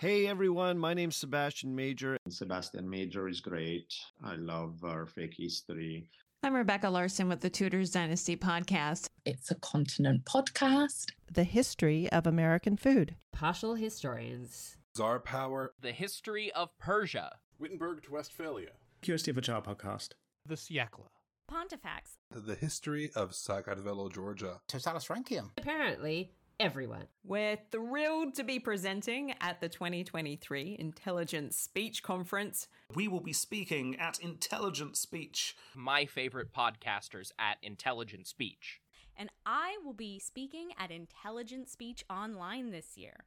Hey everyone, my name's Sebastian Major. Sebastian Major is great. I love our fake history. I'm Rebecca Larson with the Tudors Dynasty podcast. It's a continent podcast. The history of American food. Partial historians. Czar power. The history of Persia. Wittenberg to Westphalia. Curiosity of a Child podcast. The Siècle. Pontifex. The history of Sakartvelo, Georgia. Totalis Francium. Apparently, everyone. We're thrilled to be presenting at the 2023 Intelligent Speech Conference. We will be speaking at Intelligent Speech. My favorite podcasters at Intelligent Speech. And I will be speaking at Intelligent Speech Online this year.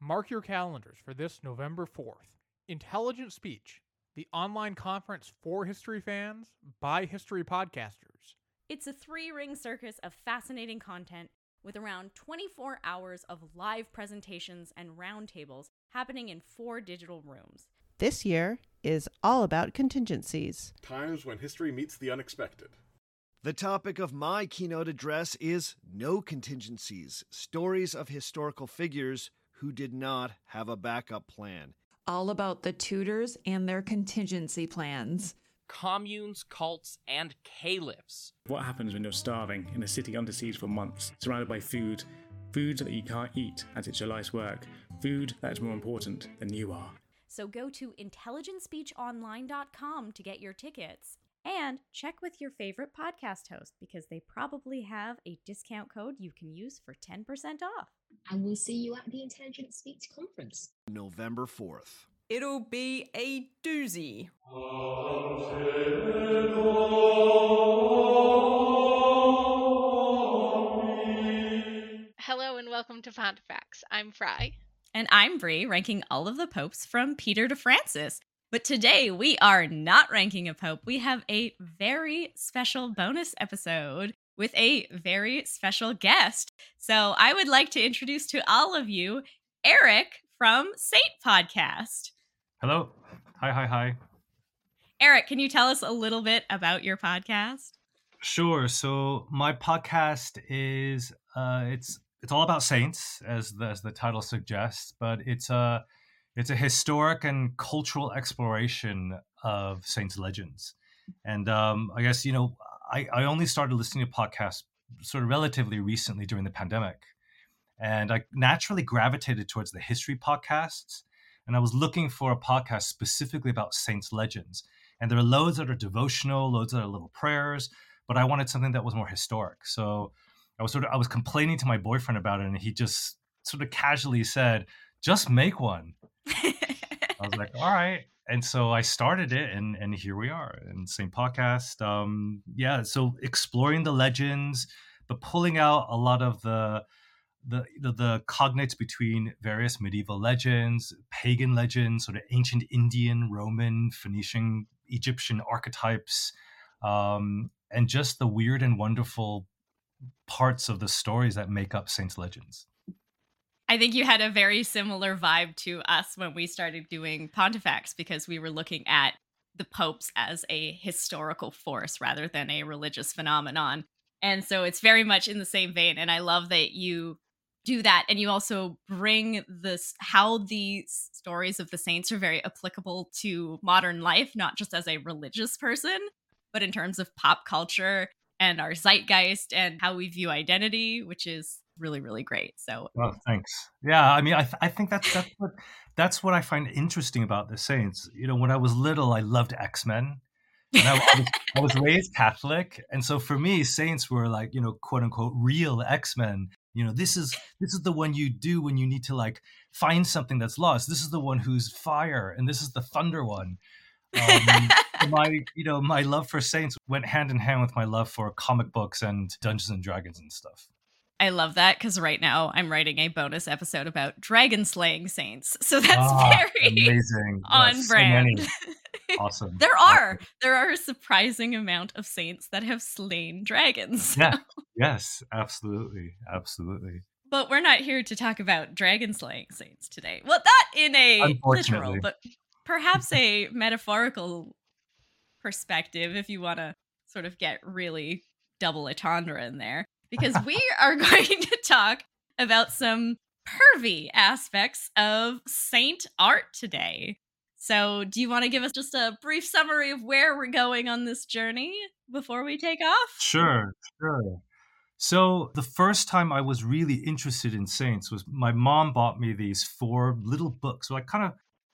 Mark your calendars for this November 4th. Intelligent Speech, the online conference for history fans by history podcasters. It's a three ring circus of fascinating content with around 24 hours of live presentations and roundtables happening in four digital rooms. This year is all about contingencies. Times when history meets the unexpected. The topic of my keynote address is No Contingencies Stories of Historical Figures Who Did Not Have a Backup Plan. All about the Tudors and their contingency plans. Communes, cults, and caliphs. What happens when you're starving in a city under siege for months, surrounded by food, food that you can't eat as it's your life's work, food that's more important than you are? So go to intelligentspeechonline.com to get your tickets and check with your favorite podcast host because they probably have a discount code you can use for 10% off. And we'll see you at the Intelligent Speech Conference. November 4th. It'll be a doozy. Hello and welcome to Pontifex. I'm Fry. And I'm Bry, ranking all of the popes from Peter to Francis. But today we are not ranking a pope. We have a very special bonus episode with a very special guest. So I would like to introduce to all of you Eric from Saint Podcast. Hello. Hi, hi, hi. Eric, can you tell us a little bit about your podcast? Sure. So my podcast is uh, it's it's all about saints, as the, as the title suggests, but it's a it's a historic and cultural exploration of saints' legends. And um, I guess you know I, I only started listening to podcasts sort of relatively recently during the pandemic, and I naturally gravitated towards the history podcasts. And I was looking for a podcast specifically about saints' legends. And there are loads that are devotional, loads that are little prayers, but I wanted something that was more historic. So I was sort of I was complaining to my boyfriend about it, and he just sort of casually said, "Just make one." I was like, "All right." And so I started it, and and here we are. And Saint podcast, um, yeah. So exploring the legends, but pulling out a lot of the the, the the cognates between various medieval legends, pagan legends, sort of ancient Indian, Roman, Phoenician, Egyptian archetypes, um, and just the weird and wonderful parts of the stories that make up saints' legends. I think you had a very similar vibe to us when we started doing Pontifex because we were looking at the popes as a historical force rather than a religious phenomenon. And so it's very much in the same vein. And I love that you do that and you also bring this how the stories of the saints are very applicable to modern life not just as a religious person but in terms of pop culture and our zeitgeist and how we view identity which is really really great so well thanks. Yeah i mean i, th- I think that's that's what that's what i find interesting about the saints. You know when i was little i loved x-men and I, I, was, I was raised catholic and so for me saints were like you know quote unquote real x-men you know this is this is the one you do when you need to like find something that's lost. This is the one who's fire and this is the thunder one. Um, my you know my love for saints went hand in hand with my love for comic books and dungeons and dragons and stuff I love that because right now I'm writing a bonus episode about dragon slaying saints. So that's ah, very amazing. on brand. many. awesome there are there are a surprising amount of saints that have slain dragons. yeah yes absolutely absolutely But we're not here to talk about dragon slaying saints today. Well, not in a literal, but perhaps a metaphorical perspective if you want to sort of get really double entendre in there. Because we are going to talk about some pervy aspects of saint art today. So, do you want to give us just a brief summary of where we're going on this journey before we take off? Sure, sure. So, the first time I was really interested in saints was my mom bought me these four little books, like kind of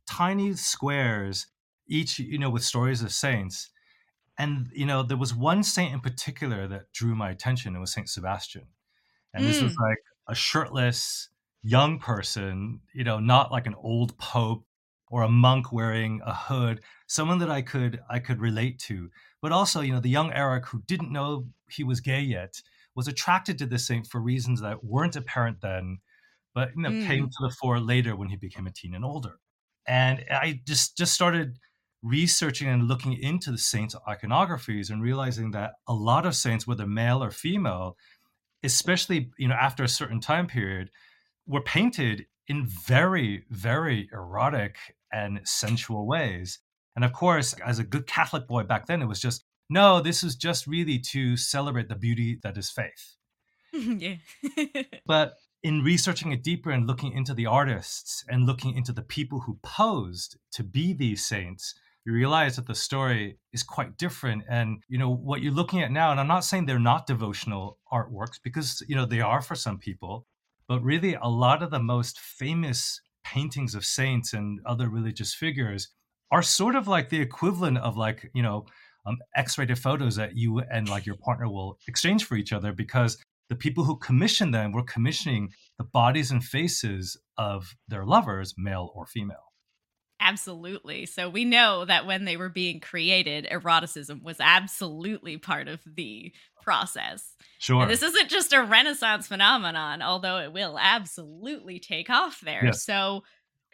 tiny squares, each, you know, with stories of saints. And, you know, there was one saint in particular that drew my attention. It was Saint Sebastian. And mm. this was like a shirtless young person, you know, not like an old pope or a monk wearing a hood, someone that I could I could relate to. But also, you know, the young Eric who didn't know he was gay yet was attracted to this saint for reasons that weren't apparent then, but you know, mm. came to the fore later when he became a teen and older. And I just just started researching and looking into the saints' iconographies and realizing that a lot of saints, whether male or female, especially you know after a certain time period, were painted in very, very erotic and sensual ways. And of course, as a good Catholic boy back then, it was just, no, this is just really to celebrate the beauty that is faith. yeah. but in researching it deeper and looking into the artists and looking into the people who posed to be these saints, you realize that the story is quite different. And, you know, what you're looking at now, and I'm not saying they're not devotional artworks because, you know, they are for some people, but really, a lot of the most famous paintings of saints and other religious figures are sort of like the equivalent of like, you know, um, X-rated photos that you and like your partner will exchange for each other because the people who commissioned them were commissioning the bodies and faces of their lovers, male or female. Absolutely. So we know that when they were being created, eroticism was absolutely part of the process. Sure. And this isn't just a Renaissance phenomenon, although it will absolutely take off there. So,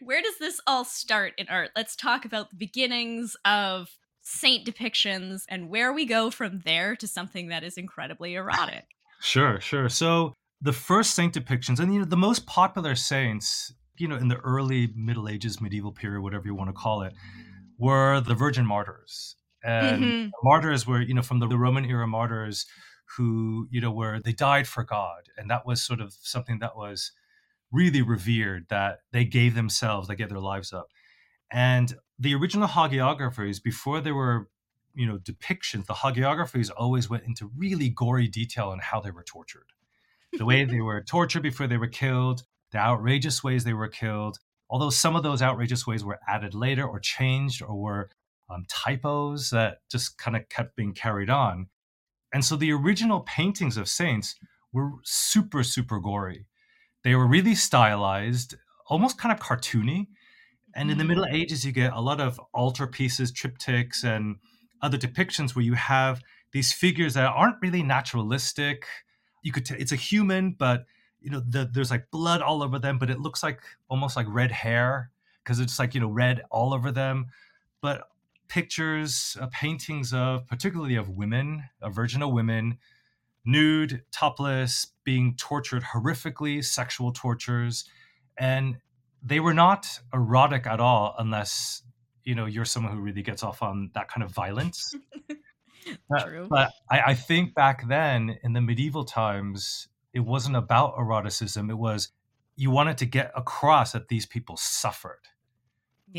where does this all start in art? Let's talk about the beginnings of saint depictions and where we go from there to something that is incredibly erotic. Sure, sure. So, the first saint depictions, and you know, the most popular saints you know, in the early Middle Ages, medieval period, whatever you want to call it, were the Virgin martyrs. And Mm-hmm. martyrs were, you know, from the, the Roman era martyrs who, you know, were they died for God. And that was sort of something that was really revered, that they gave themselves, they gave their lives up. And the original hagiographies, before there were, you know, depictions, the hagiographies always went into really gory detail on how they were tortured. The way they were tortured before they were killed, the outrageous ways they were killed, although some of those outrageous ways were added later or changed or were um, typos that just kind of kept being carried on. And so the original paintings of saints were super, super gory. They were really stylized, almost kind of cartoony. And in the Middle Ages, you get a lot of altarpieces, triptychs, and other depictions where you have these figures that aren't really naturalistic. You could, t- it's a human, but you know the, there's like blood all over them but it looks like almost like red hair because it's like you know red all over them but pictures uh, paintings of particularly of women of virginal women nude topless being tortured horrifically sexual tortures and they were not erotic at all unless you know you're someone who really gets off on that kind of violence True. but I, I think back then in the medieval times it wasn't about eroticism. It was you wanted to get across that these people suffered,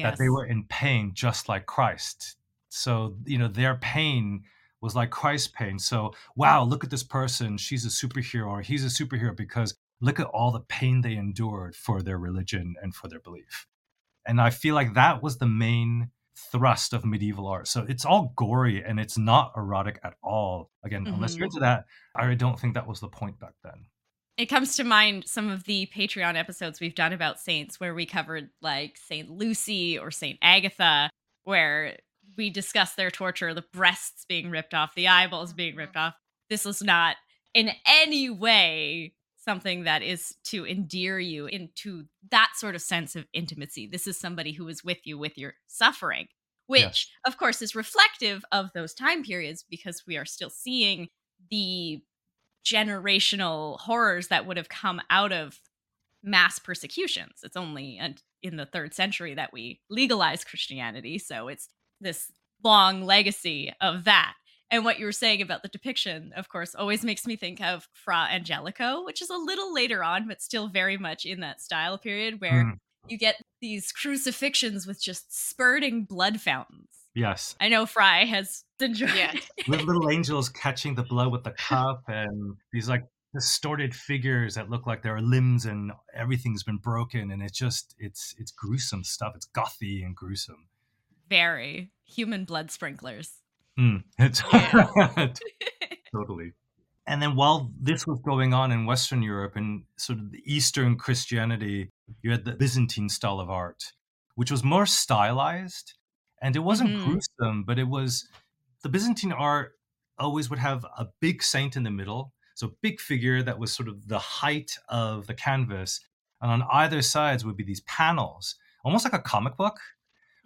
that they were in pain just like Christ. So, you know, their pain was like Christ's pain. So, wow, look at this person. She's a superhero or he's a superhero because look at all the pain they endured for their religion and for their belief. And I feel like that was the main thrust of medieval art. So it's all gory and it's not erotic at all. Again, unless you're into mm-hmm. that, I don't think that was the point back then. It comes to mind some of the Patreon episodes we've done about saints where we covered like Saint Lucy or Saint Agatha, where we discussed their torture, the breasts being ripped off, the eyeballs being ripped off. This was not in any way something that is to endear you into that sort of sense of intimacy. This is somebody who is with you with your suffering, which Yes. of course is reflective of those time periods because we are still seeing the generational horrors that would have come out of mass persecutions. It's only in the third century that we legalized Christianity. So it's this long legacy of that. And what you were saying about the depiction, of course, always makes me think of Fra Angelico, which is a little later on, but still very much in that style period where Mm. you get these crucifixions with just spurting blood fountains. Yes. I know Fry has enjoyed With little angels catching the blood with the cup and these like distorted figures that look like there are limbs and everything's been broken and it's just it's it's gruesome stuff. It's gothy and gruesome. very human blood sprinklers. Mm, it's totally. And then while this was going on in Western Europe and sort of the Eastern Christianity, you had the Byzantine style of art, which was more stylized. And it wasn't Mhm. gruesome, but it was the Byzantine art always would have a big saint in the middle. So a big figure that was sort of the height of the canvas. And on either sides would be these panels, almost like a comic book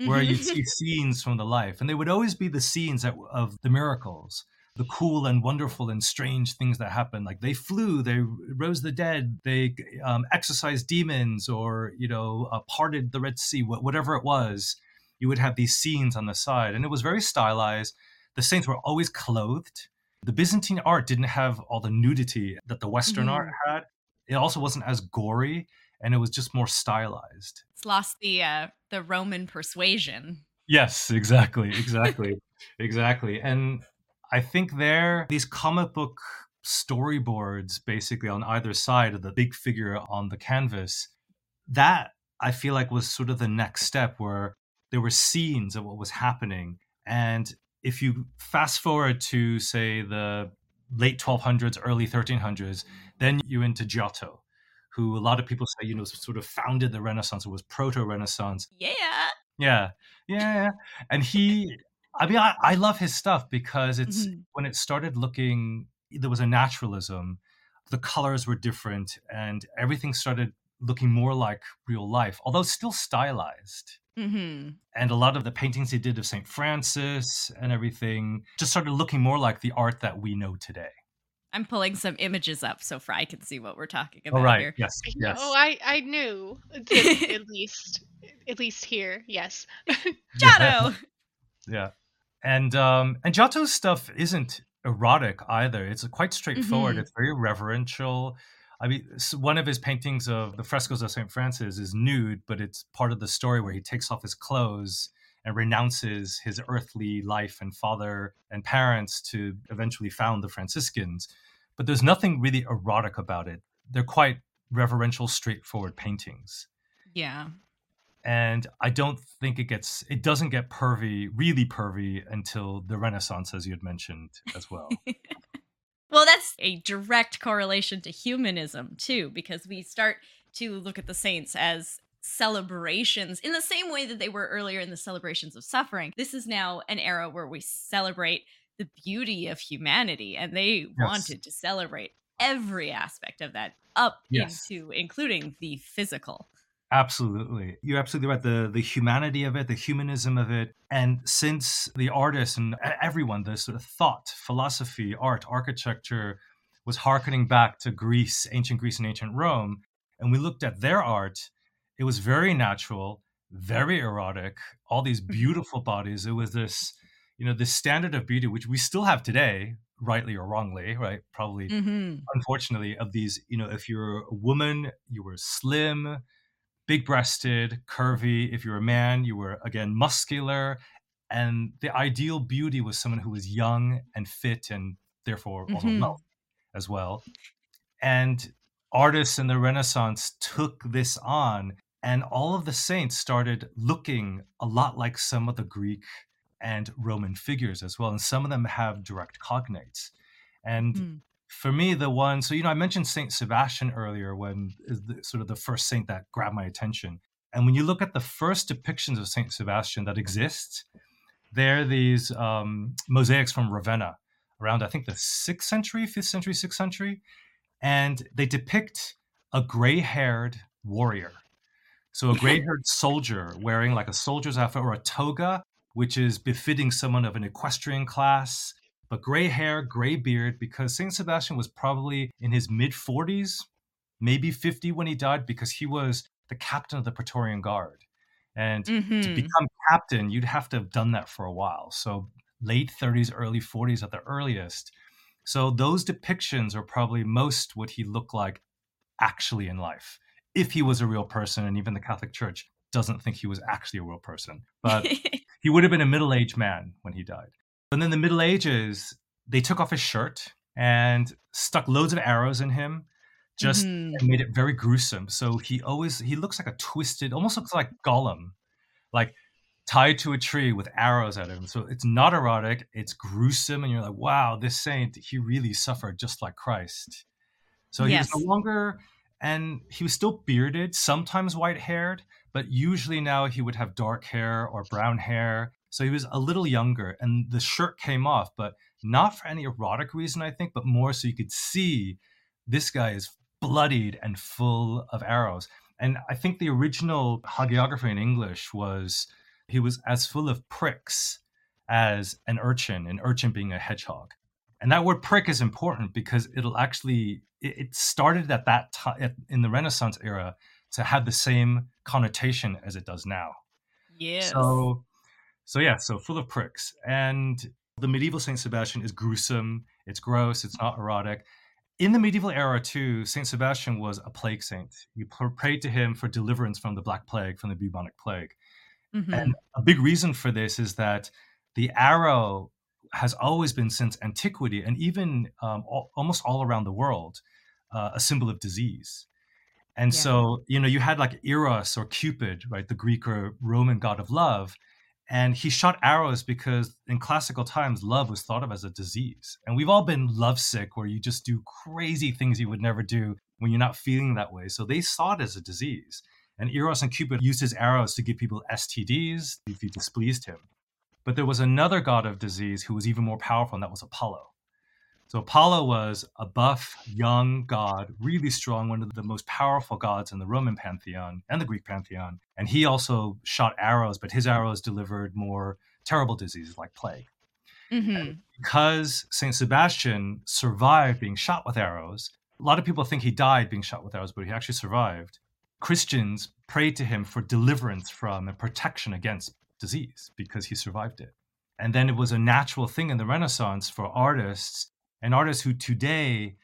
where you'd see scenes from the life, and they would always be the scenes that, of the miracles, the cool and wonderful and strange things that happened. Like they flew, they rose the dead, they um, exorcised demons, or you know, uh, parted the Red Sea, wh- whatever it was. You would have these scenes on the side, and it was very stylized. The saints were always clothed. The Byzantine art didn't have all the nudity that the Western art had. It also wasn't as gory, and it was just more stylized. It's lost the uh, the Roman persuasion. Yes, exactly, exactly, exactly. And I think there, these comic book storyboards, basically on either side of the big figure on the canvas, that I feel like was sort of the next step where there were scenes of what was happening. And if you fast forward to, say, the late 1200s, early 1300s, then you're into Giotto, who a lot of people say, you know, sort of founded the Renaissance, or was proto Renaissance. Yeah. Yeah, yeah. And he, I mean, I, I love his stuff because it's Mhm. when it started looking, there was a naturalism, the colors were different, and everything started looking more like real life, although still stylized. Mm-hmm. And a lot of the paintings he did of St. Francis and everything just started looking more like the art that we know today. I'm pulling some images up so Fry can see what we're talking about All right. here. Yes. I Yes. know, I, I knew. that at least, at least here, yes. Giotto. Yeah. And um and Giotto's stuff isn't erotic either. It's quite straightforward. Mhm. It's very reverential. I mean, one of his paintings of the frescoes of St. Francis is nude, but it's part of the story where he takes off his clothes and renounces his earthly life and father and parents to eventually found the Franciscans. But there's nothing really erotic about it. They're quite reverential, straightforward paintings Yeah. and I don't think it gets it doesn't get pervy, really pervy until the Renaissance, as you had mentioned as well. Well, that's a direct correlation to humanism, too, because we start to look at the saints as celebrations in the same way that they were earlier in the celebrations of suffering. This is now an era where we celebrate the beauty of humanity, and they wanted to celebrate every aspect of that up Yes. into including the physical. absolutely, you're absolutely right. the The humanity of it, the humanism of it, and since the artists and everyone, the sort of thought, philosophy, art, architecture was harkening back to Greece, ancient Greece, and ancient Rome, and we looked at their art, it was very natural, very erotic, all these beautiful bodies. It was this, you know, this standard of beauty which we still have today, rightly or wrongly, right? Probably, Mhm. unfortunately, of these, you know, if you're a woman, you were slim, big breasted, curvy. If you're a man, you were again muscular. And the ideal beauty was someone who was young and fit and therefore also Mhm. wealthy as well. And artists in the Renaissance took this on, and all of the saints started looking a lot like some of the Greek and Roman figures as well. And some of them have direct cognates. And Mm. for me, the one, so, you know, I mentioned Saint Sebastian earlier when is the, sort of the first saint that grabbed my attention. And when you look at the first depictions of Saint Sebastian that exist, they're these um, mosaics from Ravenna around, I think, the sixth century, fifth century, sixth century. And they depict a gray haired warrior. So a gray haired soldier wearing like a soldier's outfit or a toga, which is befitting someone of an equestrian class, but gray hair, gray beard, because Saint Sebastian was probably in his mid 40s, maybe 50 when he died, because he was the captain of the Praetorian Guard. And to Mhm. become captain, you'd have to have done that for a while. So late 30s, early 40s at the earliest. So those depictions are probably most what he looked like actually in life, if he was a real person, and even the Catholic Church doesn't think he was actually a real person. But he would have been a middle aged man when he died. And then the Middle Ages, they took off his shirt and stuck loads of arrows in him just Mhm. made it very gruesome so he always he looks like a twisted almost looks like gollum like tied to a tree with arrows at him so it's not erotic it's gruesome and you're like wow this saint he really suffered just like christ so he Yes. was no longer and he was still bearded sometimes white haired but usually now he would have dark hair or brown hair so he was a little younger and the shirt came off but not for any erotic reason i think but more so you could see this guy is bloodied and full of arrows. And I think the original hagiography in English was he was as full of pricks as an urchin, an urchin being a hedgehog. And that word prick is important because it'll actually, it started at that time in the Renaissance era to have the same connotation as it does now. yeah So, so yeah, so full of pricks. And the medieval Saint Sebastian is gruesome. It's gross. It's not erotic. In the medieval era, too, Saint Sebastian was a plague saint. You pr- prayed to him for deliverance from the Black Plague, from the bubonic plague. Mhm. And a big reason for this is that the arrow has always been since antiquity, and even um, al- almost all around the world, uh, a symbol of disease. And Yeah. so, you know, you had like Eros or Cupid, right, the Greek or Roman god of love, and he shot arrows because in classical times, love was thought of as a disease. And we've all been lovesick, where you just do crazy things you would never do when you're not feeling that way. So they saw it as a disease. And Eros and Cupid used his arrows to give people STDs if you displeased him. But there was another god of disease who was even more powerful, and that was Apollo. So Apollo was a buff, young god, really strong, one of the most powerful gods in the Roman pantheon and the Greek pantheon. And he also shot arrows, but his arrows delivered more terrible diseases like plague. Mhm. Because Saint Sebastian survived being shot with arrows, a lot of people think he died being shot with arrows, but he actually survived. Christians prayed to him for deliverance from and protection against disease because he survived it. And then it was a natural thing in the Renaissance for artists and artists who today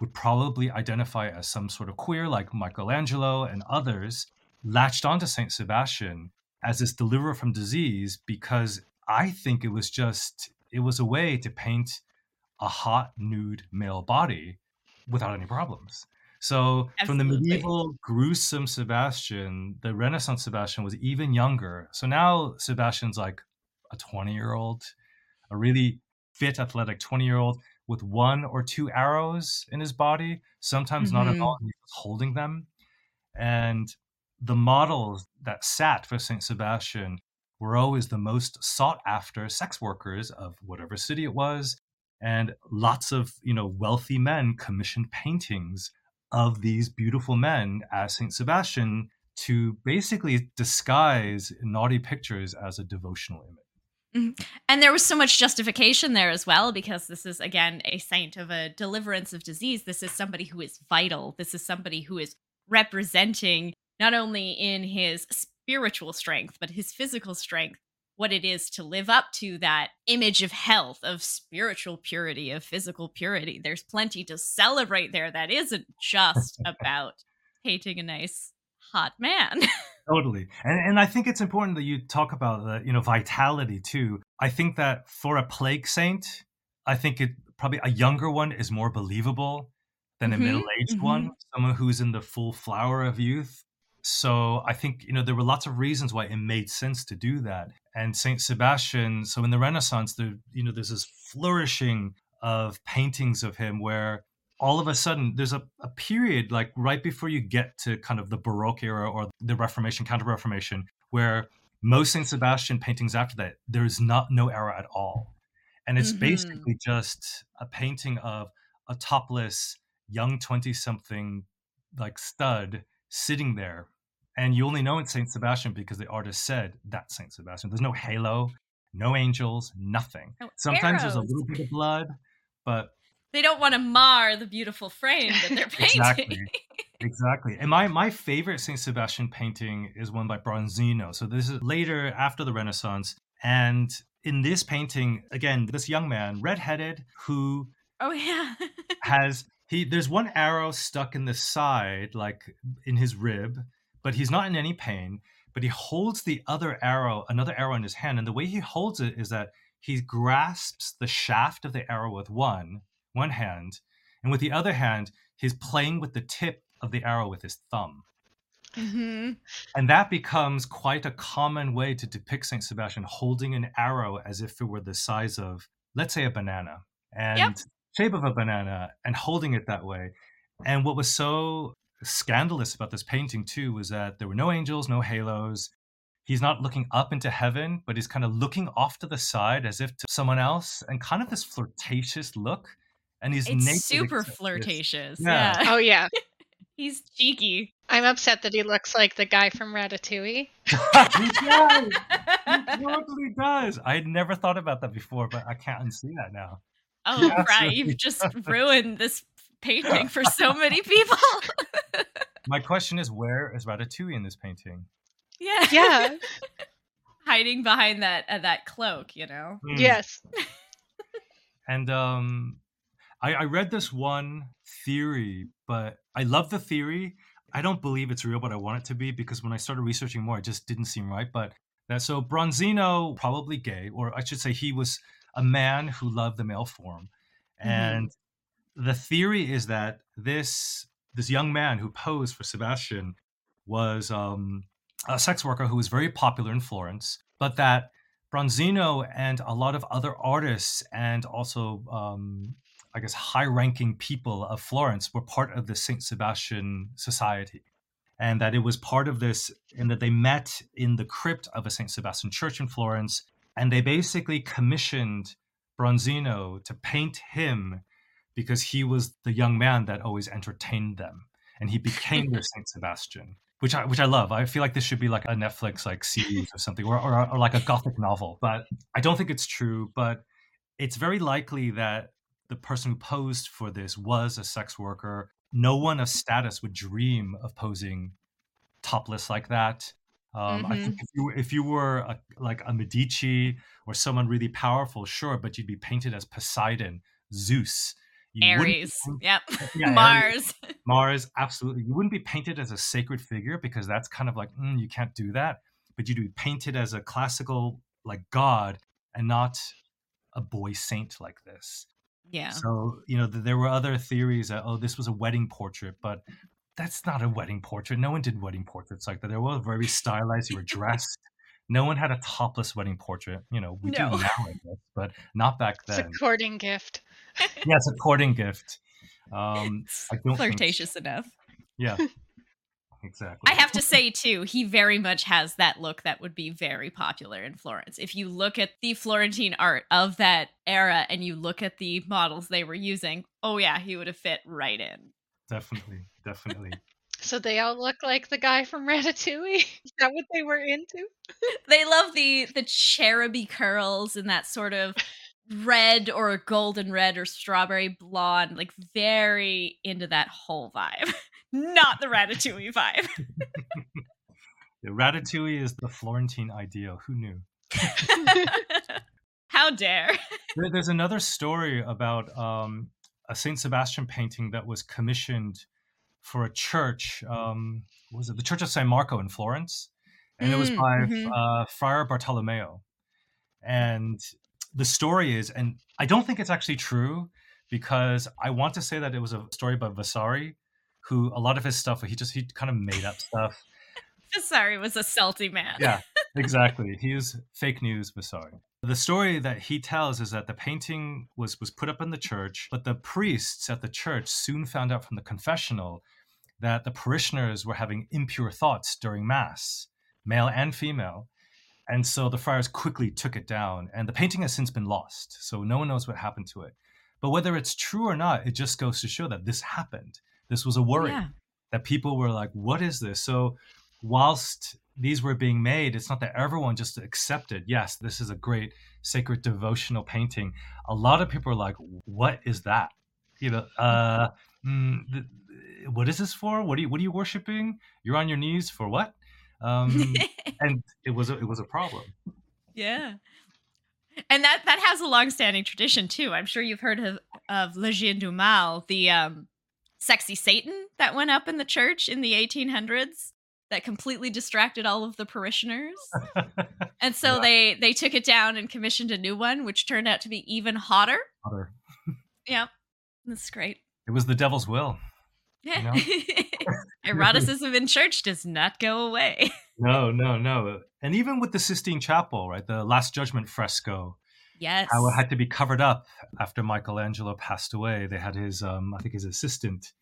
would probably identify as some sort of queer, like Michelangelo and others, latched onto Saint Sebastian as this deliverer from disease because I think it was just it was a way to paint a hot nude male body without any problems. So from the medieval gruesome Sebastian, the Renaissance Sebastian was even younger. So now Sebastian's like a 20 year old, a really fit, athletic 20 year old with one or two arrows in his body, sometimes not at Mhm. all. He's holding them. And the models that sat for St. Sebastian were always the most sought after sex workers of whatever city it was. And lots of, you know, wealthy men commissioned paintings of these beautiful men as St. Sebastian to basically disguise naughty pictures as a devotional image. Mhm. And there was so much justification there as well, because this is, again, a saint of a deliverance of disease. This is somebody who is vital. This is somebody who is representing, not only in his spiritual strength, but his physical strength, what it is to live up to that image of health, of spiritual purity, of physical purity. There's plenty to celebrate there that isn't just about painting a nice, hot man. Totally. And and I think it's important that you talk about the, you know, vitality too. I think that for a plague saint, I think it probably a younger one is more believable than a Mhm, middle-aged one, mhm. someone who's in the full flower of youth. So I think, you know, there were lots of reasons why it made sense to do that. And Saint Sebastian, so in the Renaissance, there, you know, there's this flourishing of paintings of him where all of a sudden there's a, a period like right before you get to kind of the baroque era or the reformation counter reformation where most saint sebastian paintings after that there's not no era at all and it's Mhm. basically just a painting of a topless young 20 something like stud sitting there and you only know it's saint sebastian because the artist said that's saint sebastian there's no halo no angels nothing No sometimes there's a little bit of blood but they don't want to mar the beautiful frame that they're painting. Exactly. Exactly. And my, my favorite St. Sebastian painting is one by Bronzino. So this is later after the Renaissance. And in this painting, again, this young man, redheaded, who Oh yeah. has he there's one arrow stuck in the side, like in his rib, but he's not in any pain. But he holds the other arrow, another arrow in his hand, and the way he holds it is that he grasps the shaft of the arrow with one one hand, and with the other hand, he's playing with the tip of the arrow with his thumb. hmm And that becomes quite a common way to depict Saint Sebastian holding an arrow as if it were the size of, let's say, a banana and shape of a banana and holding it that way. And what was so scandalous about this painting, too, was that there were no angels, no halos. He's not looking up into heaven, but he's kind of looking off to the side as if to someone else and kind of this flirtatious look. And he's It's naked super flirtatious. Yeah. Yeah. Oh yeah. He's cheeky. I'm upset that he looks like the guy from Ratatouille. he does. He totally does. I had never thought about that before, but I can't unsee that now. Oh, He right. absolutely You've just ruined this painting for so many people. My question is, where is Ratatouille in this painting? yeah. Yeah. Hiding behind that uh, that cloak, you know. Hmm. Yes. And um, I, I read this one theory, but I love the theory. I don't believe it's real, but I want it to be because when I started researching more, it just didn't seem right. But that so Bronzino probably gay, or I should say, he was a man who loved the male form, Mhm. and the theory is that this this young man who posed for Sebastian was um, a sex worker who was very popular in Florence, but that Bronzino and a lot of other artists and also, um, I guess, high ranking people of Florence were part of the St. Sebastian Society. And that it was part of this, and that they met in the crypt of a St. Sebastian church in Florence. And they basically commissioned Bronzino to paint him because he was the young man that always entertained them. And he became their St. Sebastian which I which I love. I feel like this should be like a Netflix like series or something, or, or or like a gothic novel. But I don't think it's true. But it's very likely that the person who posed for this was a sex worker. No one of status would dream of posing topless like that. Um, I think if you if you were a, like a Medici or someone really powerful, sure, but you'd be painted as Poseidon, Zeus. You Ares. Yep. Yeah, Ares. Mars. Mars, absolutely. You wouldn't be painted as a sacred figure because that's kind of like, mm, you can't do that. But you'd be painted as a classical, like god, and not a boy saint like this. Yeah. So, you know, th- there were other theories that, oh, this was a wedding portrait, but that's not a wedding portrait. No one did wedding portraits like that. They were very stylized. You were dressed. No one had a topless wedding portrait. You know, we No. do now, I guess, but not back It's a then. courting gift. Yeah, it's a courting gift. Um, I don't think- Flirtatious enough. yeah, exactly. I have to say too, he very much has that look that would be very popular in Florence. If you look at the Florentine art of that era and you look at the models they were using, oh yeah, he would have fit right in. Definitely, definitely. So they all look like the guy from Ratatouille. Is that what they were into? They love the the cheruby curls and that sort of red or golden red or strawberry blonde, like very into that whole vibe. Not the Ratatouille vibe. Yeah, Ratatouille is the Florentine ideal. Who knew? How dare. There- There's another story about um, a Saint Sebastian painting that was commissioned for a church. Um, what was it the Church of San Marco in Florence? And it was Mm, by mhm. uh, Friar Bartolomeo. And the story is, and I don't think it's actually true because I want to say that it was a story by Vasari, who a lot of his stuff he just he kind of made up stuff. Vasari was a salty man. Yeah, exactly. He is fake news Vasari. The story that he tells is that the painting was was put up in the church, but the priests at the church soon found out from the confessional that the parishioners were having impure thoughts during mass, male and female. And so the friars quickly took it down, and the painting has since been lost. So no one knows what happened to it. But whether it's true or not, it just goes to show that this happened. This was a worry Yeah. that people were like, what is this? So, whilst these were being made, it's not that everyone just accepted, yes, this is a great sacred devotional painting. A lot of people are like, what is that? You know, uh, mm, th- what is this for? What are you, what are you worshiping? You're on your knees for what? Um, and it was a, it was a problem. Yeah. And that that has a long-standing tradition too. I'm sure you've heard of of Le Génie du Mal, the um, sexy Satan that went up in the church in the 1800s that completely distracted all of the parishioners. and so Yeah. they they took it down and commissioned a new one, which turned out to be even hotter. Hotter. yeah, that's great. It was the devil's will. Yeah. know? Eroticism in church does not go away. No, no, no. And even with the Sistine Chapel, right, the Last Judgment fresco, Yes. how it had to be covered up after Michelangelo passed away. They had his, um, I think, his assistant,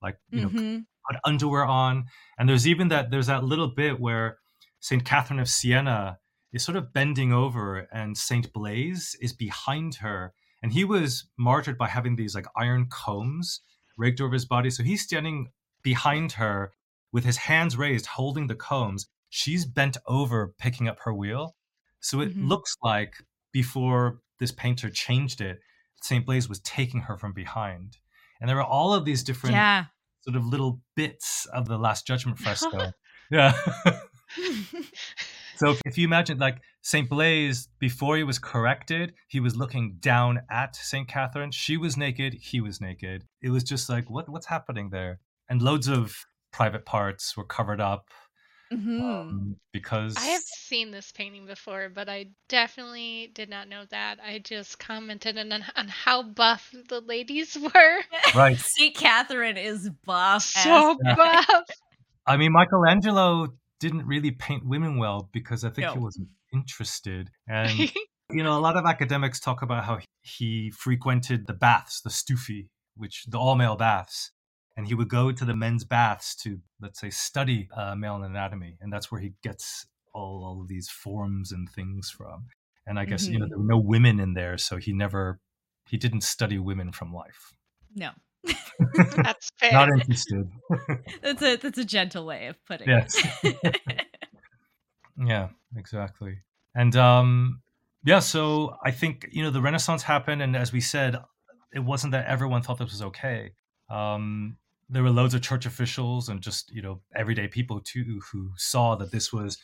like you know, Mhm. put underwear on. And there's even that there's that little bit where Saint Catherine of Siena is sort of bending over, and Saint Blaise is behind her, and he was martyred by having these like iron combs rigged over his body. So he's standing behind her with his hands raised, holding the combs. She's bent over, picking up her wheel. So it Mhm. looks like before this painter changed it, St. Blaise was taking her from behind. And there are all of these different Yeah. sort of little bits of the Last Judgment fresco. yeah. so if- if you imagine like St. Blaise, before he was corrected, he was looking down at St. Catherine. She was naked, he was naked. It was just like, what what's happening there? And loads of private parts were covered up Mhm. um, because I have seen this painting before, but I definitely did not know that. I just commented on, on how buff the ladies were. Right. see, Catherine is buff. So as- buff. I mean, Michelangelo didn't really paint women well because I think he wasn't interested. And, you know, a lot of academics talk about how he frequented the baths, the stufi, which the all male baths. And he would go to the men's baths to, let's say, study uh, male anatomy. And that's where he gets all, all of these forms and things from. And I guess, you know, there were no women in there. So he never, he didn't study women from life. No. That's fair. Not interested. That's a that's a gentle way of putting Yes. it. Yeah, exactly. And um yeah, so I think, you know, the Renaissance happened and as we said, it wasn't that everyone thought this was okay. Um there were loads of church officials and just, you know, everyday people too who saw that this was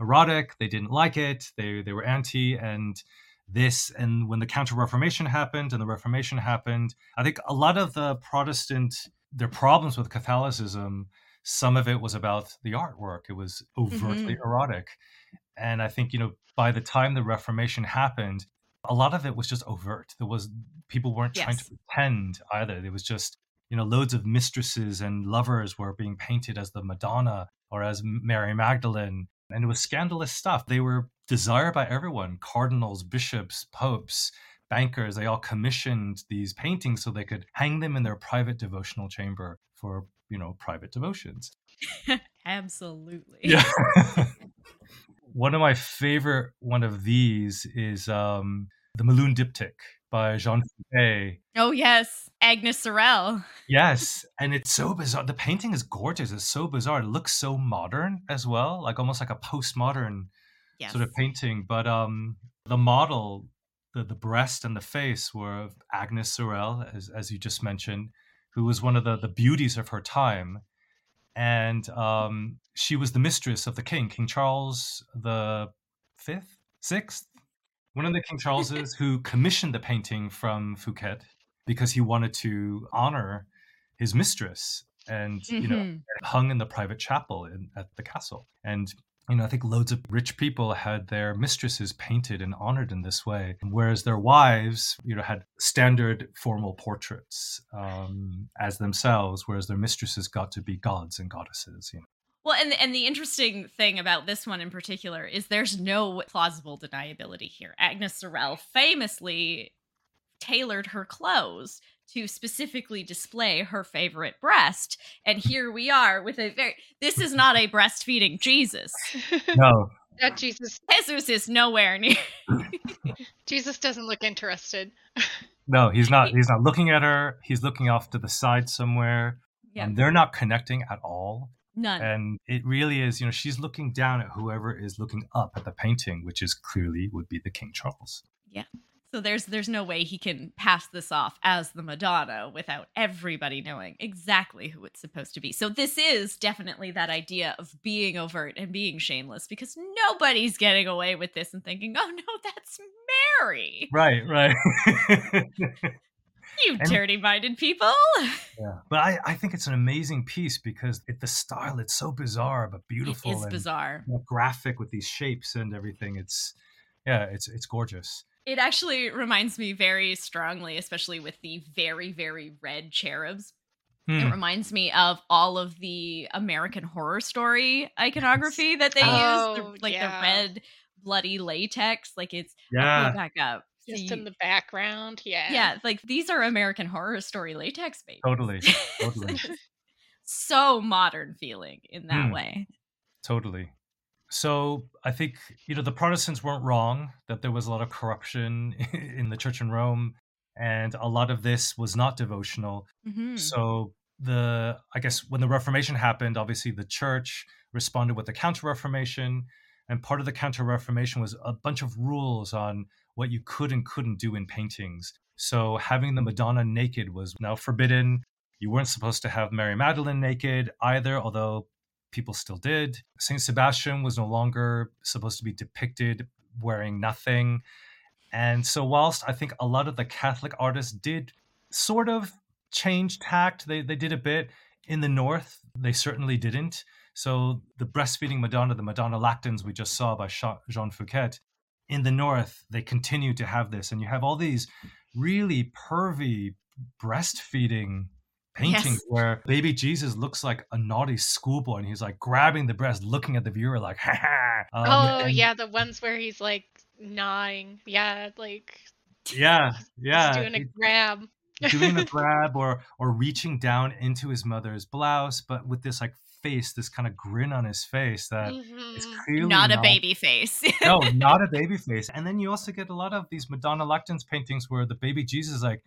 erotic, they didn't like it, they they were anti and this and when the counter reformation happened and the reformation happened i think a lot of the protestant their problems with catholicism some of it was about the artwork. It was overtly Mhm. erotic. And i think you know by the time the reformation happened a lot of it was just overt. There was people weren't trying to pretend either. There was just you know loads of mistresses and lovers were being painted as the madonna or as mary magdalene. And it was scandalous stuff. They were desired by everyone cardinals bishops popes bankers. They all commissioned these paintings so they could hang them in their private devotional chamber for you know private devotions. Absolutely. yeah. One of my favorite one of these is um the Melun Diptych by Jean Fouquet. Oh yes, Agnes Sorel. Yes, and it's so bizarre. The painting is gorgeous. It's so bizarre. It looks so modern as well, like almost like a postmodern Yes. sort of painting. But um, the model, the the breast and the face were of Agnes Sorel, as as you just mentioned, who was one of the the beauties of her time, and um, she was the mistress of the king, King Charles the fifth, sixth, one of the King Charleses, who commissioned the painting from Fouquet because he wanted to honor his mistress and you know Mhm. hung in the private chapel in, at the castle and you know i think loads of rich people had their mistresses painted and honored in this way whereas their wives you know had standard formal portraits um, as themselves whereas their mistresses got to be gods and goddesses you know Well, and and the interesting thing about this one in particular is there's no plausible deniability here. Agnes Sorel famously tailored her clothes to specifically display her favorite breast, and here we are with a very. This is not a breastfeeding Jesus. no That Jesus Jesus is nowhere near. Jesus doesn't look interested. no he's not he's not looking at her he's looking off to the side somewhere Yeah. and they're not connecting at all None. and it really is you know she's looking down at whoever is looking up at the painting which is clearly would be the king charles Yeah. So there's there's no way he can pass this off as the Madonna without everybody knowing exactly who it's supposed to be. So this is definitely that idea of being overt and being shameless because nobody's getting away with this and thinking, "Oh no, that's Mary. Right, right. You And- dirty-minded people. yeah. But I, I think it's an amazing piece because it, the style, it's so bizarre but beautiful. It is and, bizarre. you know, graphic with these shapes and everything. It's, yeah, it's it's gorgeous. It actually reminds me very strongly, especially with the very, very red cherubs. It Hmm. reminds me of all of the American Horror Story iconography that they Oh, use, the, like yeah. the red bloody latex. Like it's Yeah. back up. Just in the background. Yeah. yeah, like these are American Horror Story latex babies. Totally, totally. so modern feeling in that Hmm. way. Totally. So I think you know the Protestants weren't wrong that there was a lot of corruption in the church in Rome, and a lot of this was not devotional. Mhm. So the I guess when the Reformation happened, obviously the church responded with the Counter Reformation, and part of the Counter Reformation was a bunch of rules on what you could and couldn't do in paintings. So having the Madonna naked was now forbidden. You weren't supposed to have Mary Magdalene naked either, although people still did. Saint Sebastian was no longer supposed to be depicted wearing nothing. And so, whilst I think a lot of the Catholic artists did sort of change tact, they, they did a bit. In the North, they certainly didn't. So, the breastfeeding Madonna, the Madonna Lactans we just saw by Jean Fouquet, in the North, they continue to have this. And you have all these really pervy breastfeeding paintings Yes. where baby Jesus looks like a naughty schoolboy and he's like grabbing the breast, looking at the viewer like, ha ha. Um, oh and- yeah, the ones where he's like gnawing. Yeah, like Yeah, yeah. doing a grab. doing a grab or or reaching down into his mother's blouse, but with this like face, this kind of grin on his face that is Mhm. clearly not a baby face. no, not a baby face. And then you also get a lot of these Madonna Lactans paintings where the baby Jesus is like,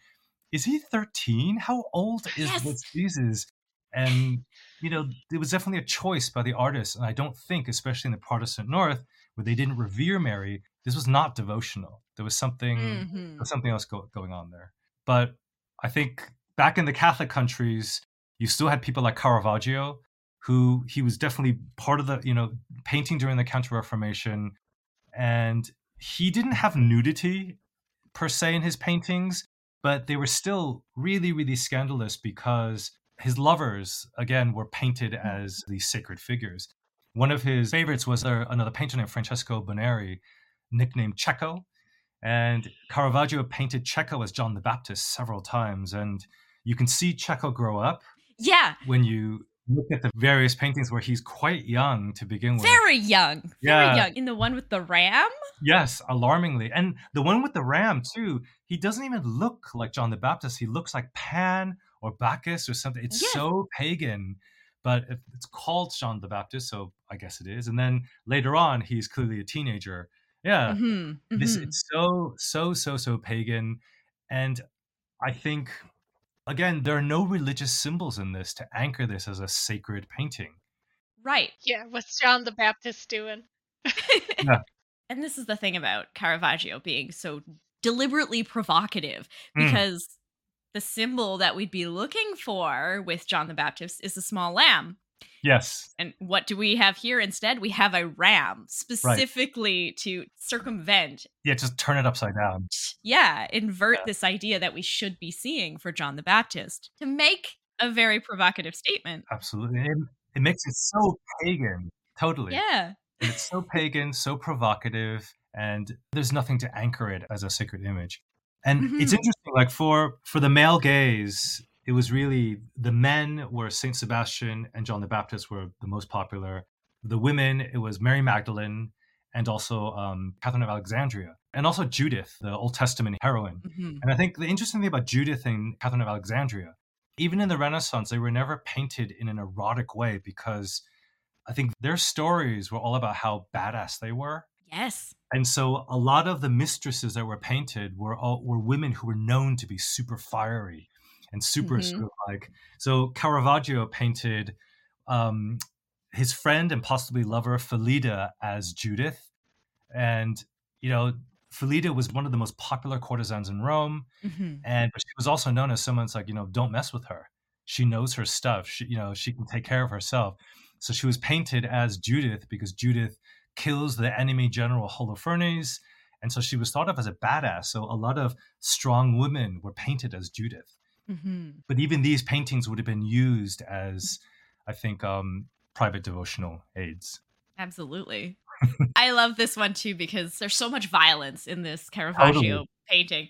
is he 13? How old is Yes. this Jesus? And you know, it was definitely a choice by the artist. And I don't think, especially in the Protestant North, where they didn't revere Mary, this was not devotional. There was something Mhm. there was something else go, going on there. But I think back in the Catholic countries, you still had people like Caravaggio, who he was definitely part of the, you know, painting during the Counter Reformation. And he didn't have nudity per se in his paintings, but they were still really, really scandalous because his lovers, again, were painted as these sacred figures. One of his favorites was uh, another painter named Francesco Boneri, nicknamed Cecco. And Caravaggio painted Cecco as John the Baptist several times. And you can see Cecco grow up yeah, when you look at the various paintings where he's quite young to begin with. very young. Very Yeah. young. In the one with the ram? Yes, alarmingly. And the one with the ram, too, he doesn't even look like John the Baptist. He looks like Pan or Bacchus or something. It's Yes. so pagan, but it's called John the Baptist, so I guess it is. And then later on, he's clearly a teenager. Yeah. Mhm, This mhm. it's so, so, so, so pagan. And I think again, there are no religious symbols in this to anchor this as a sacred painting. Right. Yeah, what's John the Baptist doing? Yeah. And this is the thing about Caravaggio being so deliberately provocative Mm. because the symbol that we'd be looking for with John the Baptist is a small lamb. Yes. And what do we have here instead? We have a ram specifically to circumvent, Yeah, just turn it upside down. yeah, invert this idea that we should be seeing for John the Baptist to make a very provocative statement. Absolutely. It, it makes it so pagan. Totally. Yeah. And it's so pagan, so provocative, and there's nothing to anchor it as a sacred image. And it's Mhm. interesting, like for for the male gaze, it was really the men were Saint Sebastian and John the Baptist were the most popular. The women, it was Mary Magdalene and also um, Catherine of Alexandria, and also Judith, the Old Testament heroine. Mhm. And I think the interesting thing about Judith and Catherine of Alexandria, even in the Renaissance, they were never painted in an erotic way because I think their stories were all about how badass they were. Yes. And so a lot of the mistresses that were painted were all, were women who were known to be super fiery and super Mhm. sort of like so Caravaggio painted um, his friend and possibly lover Fillide as Judith, and you know Fillide was one of the most popular courtesans in Rome, Mhm. and but she was also known as someone's like you know don't mess with her. She knows her stuff. She you know she can take care of herself. So she was painted as Judith because Judith kills the enemy general Holofernes And so she was thought of as a badass. So a lot of strong women were painted as Judith. Mm-hmm. But even these paintings would have been used as, I think, um, private devotional aids. Absolutely. I love this one too because there's so much violence in this Caravaggio Totally. painting,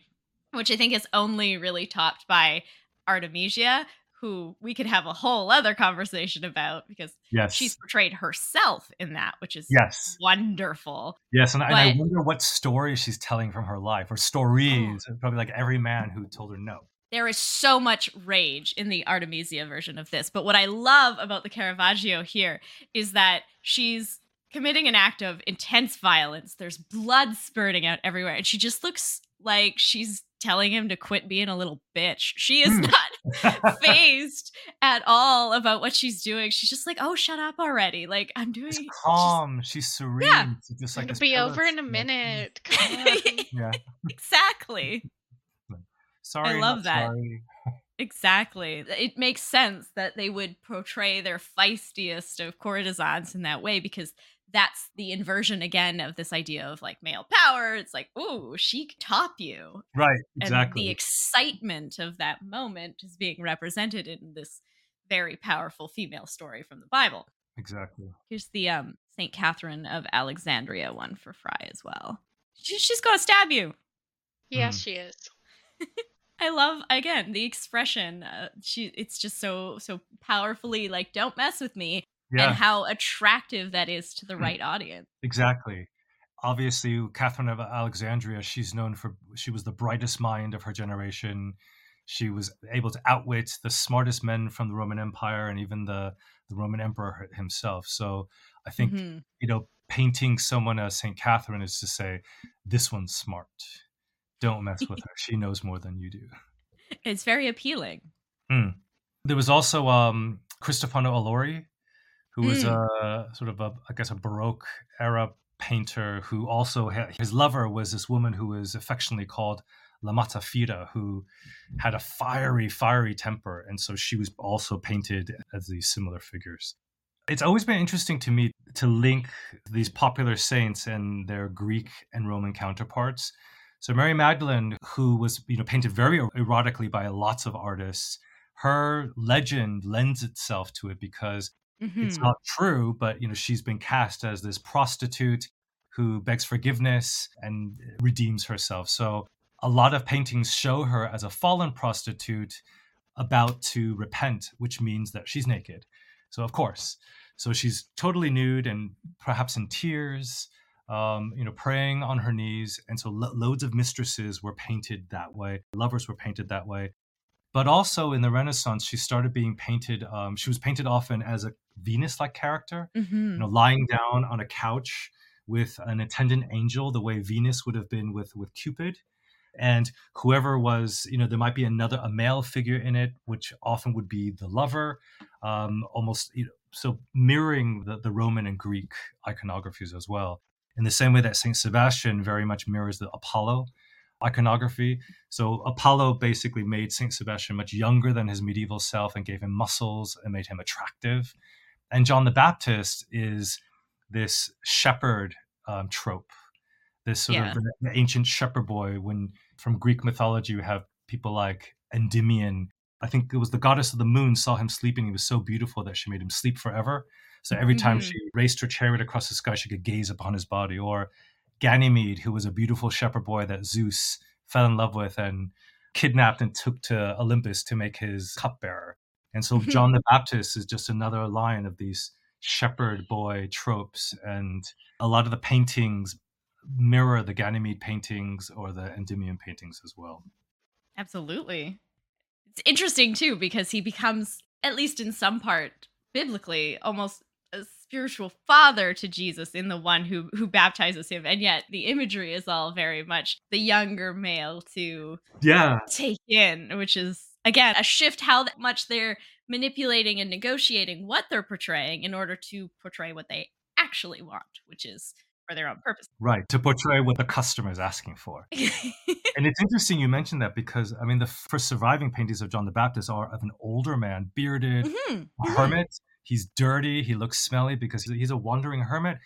which I think is only really topped by Artemisia, who we could have a whole other conversation about because Yes. she's portrayed herself in that, which is Yes. wonderful. Yes, and, I- and I wonder what story she's telling from her life, or stories. Probably like every man who told her no. There is so much rage in the Artemisia version of this. But what I love about the Caravaggio here is that she's committing an act of intense violence. There's blood spurting out everywhere. And she just looks like she's telling him to quit being a little bitch. She is hmm. not phased at all about what she's doing. She's just like, oh, shut up already. Like, I'm doing. Calm, she's serene. Yeah. She's just like It'll be over in a minute. Come on. Yeah. exactly. Sorry. love that. sorry. Exactly. It makes sense that they would portray their feistiest of courtesans in that way because that's the inversion again of this idea of like male power. It's like, ooh, she top you. Right. And Exactly. the excitement of that moment is being represented in this very powerful female story from the Bible. exactly. Here's the um Saint Catherine of Alexandria one for Fry as well. She, she's gonna stab you. Yes, she is. I love again the expression. Uh, she it's just so so powerfully like don't mess with me Yeah. and how attractive that is to the Mm. right audience. Exactly. Obviously, Catherine of Alexandria, she's known for she was the brightest mind of her generation. She was able to outwit the smartest men from the Roman Empire and even the, the Roman Emperor himself. So I think, Mhm. you know, painting someone as St. Catherine is to say, this one's smart. Don't mess with her. She knows more than you do. It's very appealing. Mm. There was also um, Cristofano Allori, who was Mm. a sort of a, I guess, a Baroque era painter who also had, his lover was this woman who was affectionately called La Mazzafirra, who had a fiery, fiery temper, and so she was also painted as these similar figures. It's always been interesting to me to link these popular saints and their Greek and Roman counterparts. So Mary Magdalene, who was you know painted very erotically by lots of artists, her legend lends itself to it because it's Mhm. not true, but you know she's been cast as this prostitute who begs forgiveness and redeems herself. So a lot of paintings show her as a fallen prostitute about to repent, which means that she's naked. So of course, so she's totally nude and perhaps in tears, um, you know, praying on her knees. And so lo- loads of mistresses were painted that way. Lovers were painted that way. But also in the Renaissance, she started being painted. Um, she was painted often as a Venus-like character, Mhm. you know, lying down on a couch with an attendant angel, the way Venus would have been with with Cupid. And whoever was, you know, there might be another a male figure in it, which often would be the lover, um, almost you know, so mirroring the, the Roman and Greek iconographies as well. In the same way that Saint Sebastian very much mirrors the Apollo iconography. So Apollo basically made Saint Sebastian much younger than his medieval self and gave him muscles and made him attractive. And John the Baptist is this shepherd um, trope, this sort Yeah. of the ancient shepherd boy. When from Greek mythology, you have people like Endymion. I think it was the goddess of the moon saw him sleeping. He was so beautiful that she made him sleep forever. So every time Mhm. she raced her chariot across the sky, she could gaze upon his body. Or Ganymede, who was a beautiful shepherd boy that Zeus fell in love with and kidnapped and took to Olympus to make his cupbearer. And so John the Baptist is just another line of these shepherd boy tropes. And a lot of the paintings mirror the Ganymede paintings or the Endymion paintings as well. Absolutely. It's interesting too because he becomes, at least in some part, biblically, almost a spiritual father to Jesus in the one who who baptizes him, and yet the imagery is all very much the younger male to Yeah. take in, which is again a shift how much they're manipulating and negotiating what they're portraying in order to portray what they actually want, which is for their own purpose. Right, to portray what the customer is asking for. and it's interesting you mentioned that because, I mean, the first surviving paintings of John the Baptist are of an older man, bearded, Mhm, a hermit. He's dirty, he looks smelly because he's a wandering hermit,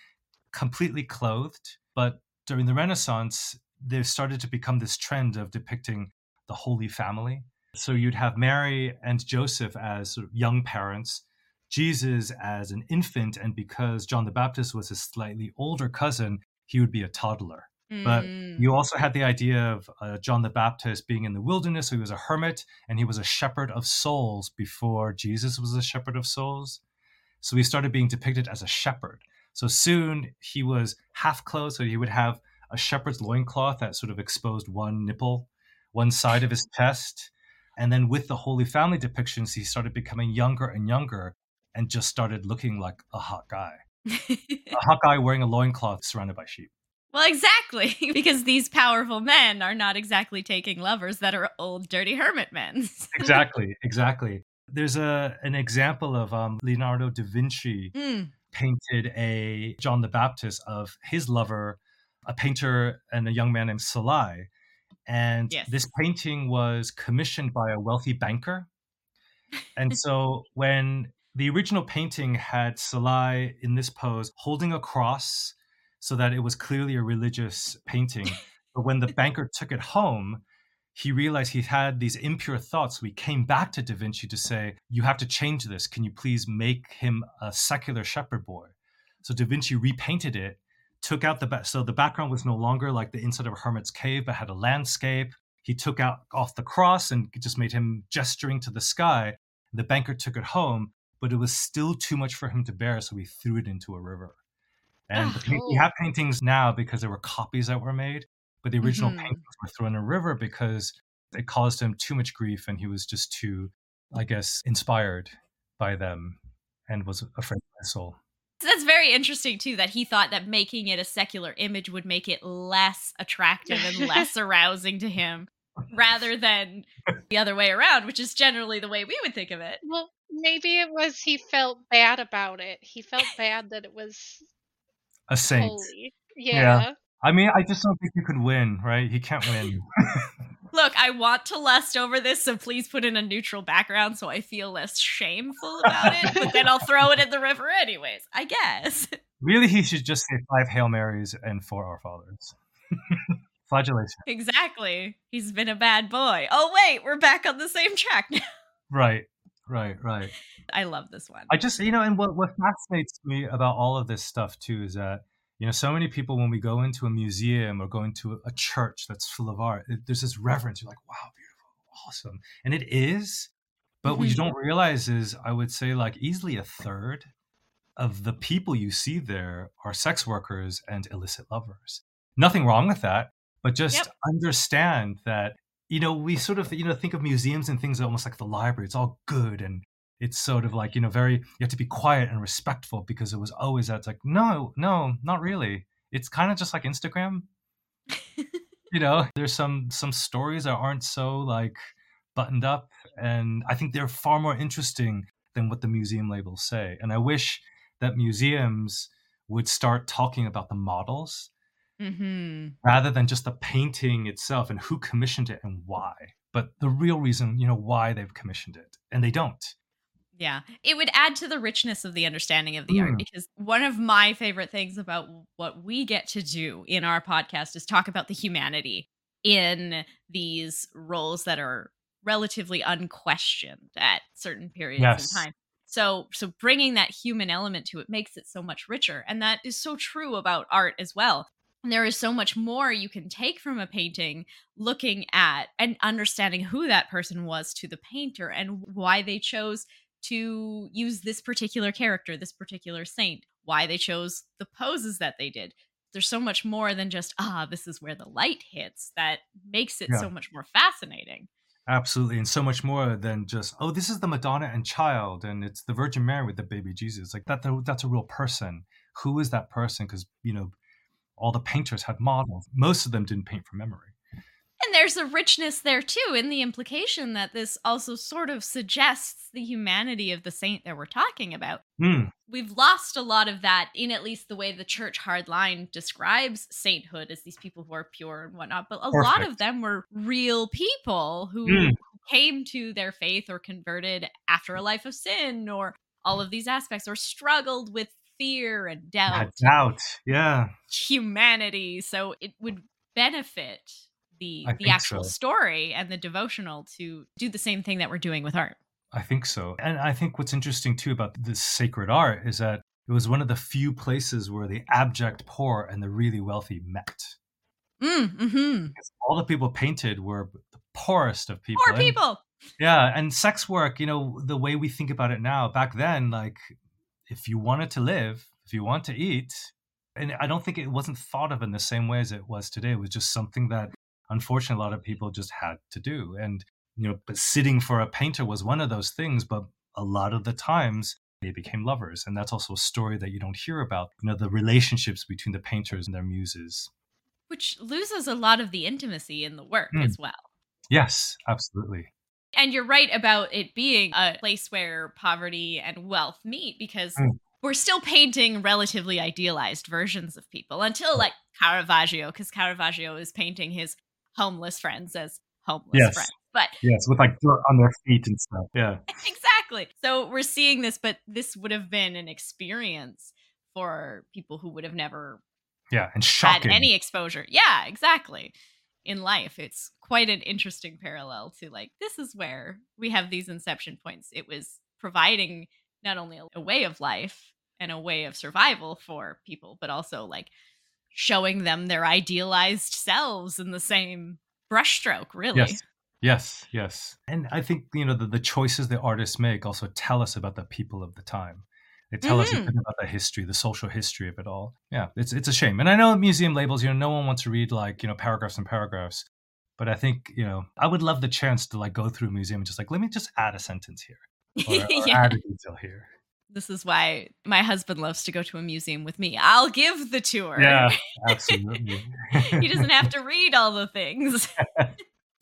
completely clothed. But during the Renaissance, there started to become this trend of depicting the Holy Family. So you'd have Mary and Joseph as sort of young parents, Jesus as an infant, and because John the Baptist was a slightly older cousin, he would be a toddler. But Mm. you also had the idea of uh, John the Baptist being in the wilderness. So he was a hermit and he was a shepherd of souls before Jesus was a shepherd of souls. So he started being depicted as a shepherd. So soon he was half clothed. So he would have a shepherd's loincloth that sort of exposed one nipple, one side of his chest. And then with the Holy Family depictions, he started becoming younger and younger and just started looking like a hot guy. a hot guy wearing a loincloth surrounded by sheep. Well, exactly, because these powerful men are not exactly taking lovers that are old, dirty hermit men. exactly, exactly. There's a an example of um, Leonardo da Vinci Mm. painted a John the Baptist of his lover, a painter and a young man named Salai, and Yes. this painting was commissioned by a wealthy banker. And so when the original painting had Salai in this pose holding a cross so that it was clearly a religious painting. But when the banker took it home, he realized he had these impure thoughts. So he came back to Da Vinci to say, You have to change this. Can you please make him a secular shepherd boy? So Da Vinci repainted it, took out the back. So the background was no longer like the inside of a hermit's cave, but had a landscape. He took out off the cross and just made him gesturing to the sky. The banker took it home, but it was still too much for him to bear. So he threw it into a river. And the paint- we have paintings now because there were copies that were made, but the original Mhm. paintings were thrown in a river because it caused him too much grief and he was just too, I guess, inspired by them and was afraid of his soul. So that's very interesting too that he thought that making it a secular image would make it less attractive and less arousing to him rather than the other way around, which is generally the way we would think of it. Well, maybe it was he felt bad about it. He felt bad that it was A saint. holy. Yeah. I mean, I just don't think you could win, right? He can't win. Look, I want to lust over this, so please put in a neutral background so I feel less shameful about it, but then I'll throw it in the river anyways, I guess. really, he should just say five Hail Marys and four Our Fathers. Flagellation. Exactly. He's been a bad boy. Oh, wait, we're back on the same track now. Right, right, right. I love this one. I just, you know, and what, what fascinates me about all of this stuff too is that, you know, so many people, when we go into a museum or go into a church that's full of art, it- there's this reverence. You're like, wow, beautiful, awesome. And it is. But what you Mhm. don't realize is, I would say, like, easily a third of the people you see there are sex workers and illicit lovers. Nothing wrong with that, but just Yep. understand that, you know, we sort of, you know, think of museums and things almost like the library. It's all good and it's sort of like, you know, very, you have to be quiet and respectful because it was always that. It's like, no, no, not really. It's kind of just like Instagram. you know, there's some some stories that aren't so like buttoned up and I think they're far more interesting than what the museum labels say. And I wish that museums would start talking about the models Mm-hmm. rather than just the painting itself and who commissioned it and why. But the real reason, you know, why they've commissioned it. And they don't. Yeah. It would add to the richness of the understanding of the art Mm. because one of my favorite things about what we get to do in our podcast is talk about the humanity in these roles that are relatively unquestioned at certain periods Yes. in time. So so bringing that human element to it makes it so much richer and that is so true about art as well. And there is so much more you can take from a painting looking at and understanding who that person was to the painter and why they chose to use this particular character, this particular saint, why they chose the poses that they did. There's so much more than just, ah, this is where the light hits that makes it Yeah. so much more fascinating. Absolutely. And so much more than just, oh, this is the Madonna and child and it's the Virgin Mary with the baby Jesus. Like that that's a real person. Who is that person? Because, you know, all the painters had models. Most of them didn't paint from memory. And there's a richness there too in the implication that this also sort of suggests the humanity of the saint that we're talking about. Hmm. We've lost a lot of that in at least the way the church hardline describes sainthood as these people who are pure and whatnot. But a lot of them were real people who Mm. came to their faith or converted after a life of sin or all of these aspects or struggled with fear and doubt, doubt. Yeah. humanity. So it would benefit the I the actual so. story and the devotional to do the same thing that we're doing with art. I think so. And I think what's interesting too about this sacred art is that it was one of the few places where the abject poor and the really wealthy met. Mm, mm-hmm. All the people painted were the poorest of people. Poor And- people. Yeah, and sex work, you know, the way we think about it now, back then, like if you wanted to live, if you want to eat, and I don't think it wasn't thought of in the same way as it was today. It was just something that unfortunately a lot of people just had to do. And, you know, but sitting for a painter was one of those things, but a lot of the times they became lovers. And that's also a story that you don't hear about, you know, the relationships between the painters and their muses. Which loses a lot of the intimacy in the work Mm. as well. Yes, absolutely. And you're right about it being a place where poverty and wealth meet because Mm. we're still painting relatively idealized versions of people until like Caravaggio, because Caravaggio is painting his homeless friends as homeless Yes. friends. But Yes, with like dirt on their feet and stuff. Yeah. exactly. So we're seeing this, but this would have been an experience for people who would have never Yeah. And had shocking. any exposure. Yeah, exactly. In life, it's quite an interesting parallel to like this is where we have these inception points. It was providing not only a, way of life and a way of survival for people, but also like showing them their idealized selves in the same brushstroke, really. Yes. Yes, yes. And I think, you know, the, the choices the artists make also tell us about the people of the time. They tell us a Mhm. bit about the history, the social history of it all. Yeah, it's it's a shame. And I know museum labels, you know, no one wants to read like, you know, paragraphs and paragraphs. But I think, you know, I would love the chance to like go through a museum and just like, let me just add a sentence here. Or, or Yeah. add a detail here. This is why my husband loves to go to a museum with me. I'll give the tour. Yeah, absolutely. he doesn't have to read all the things.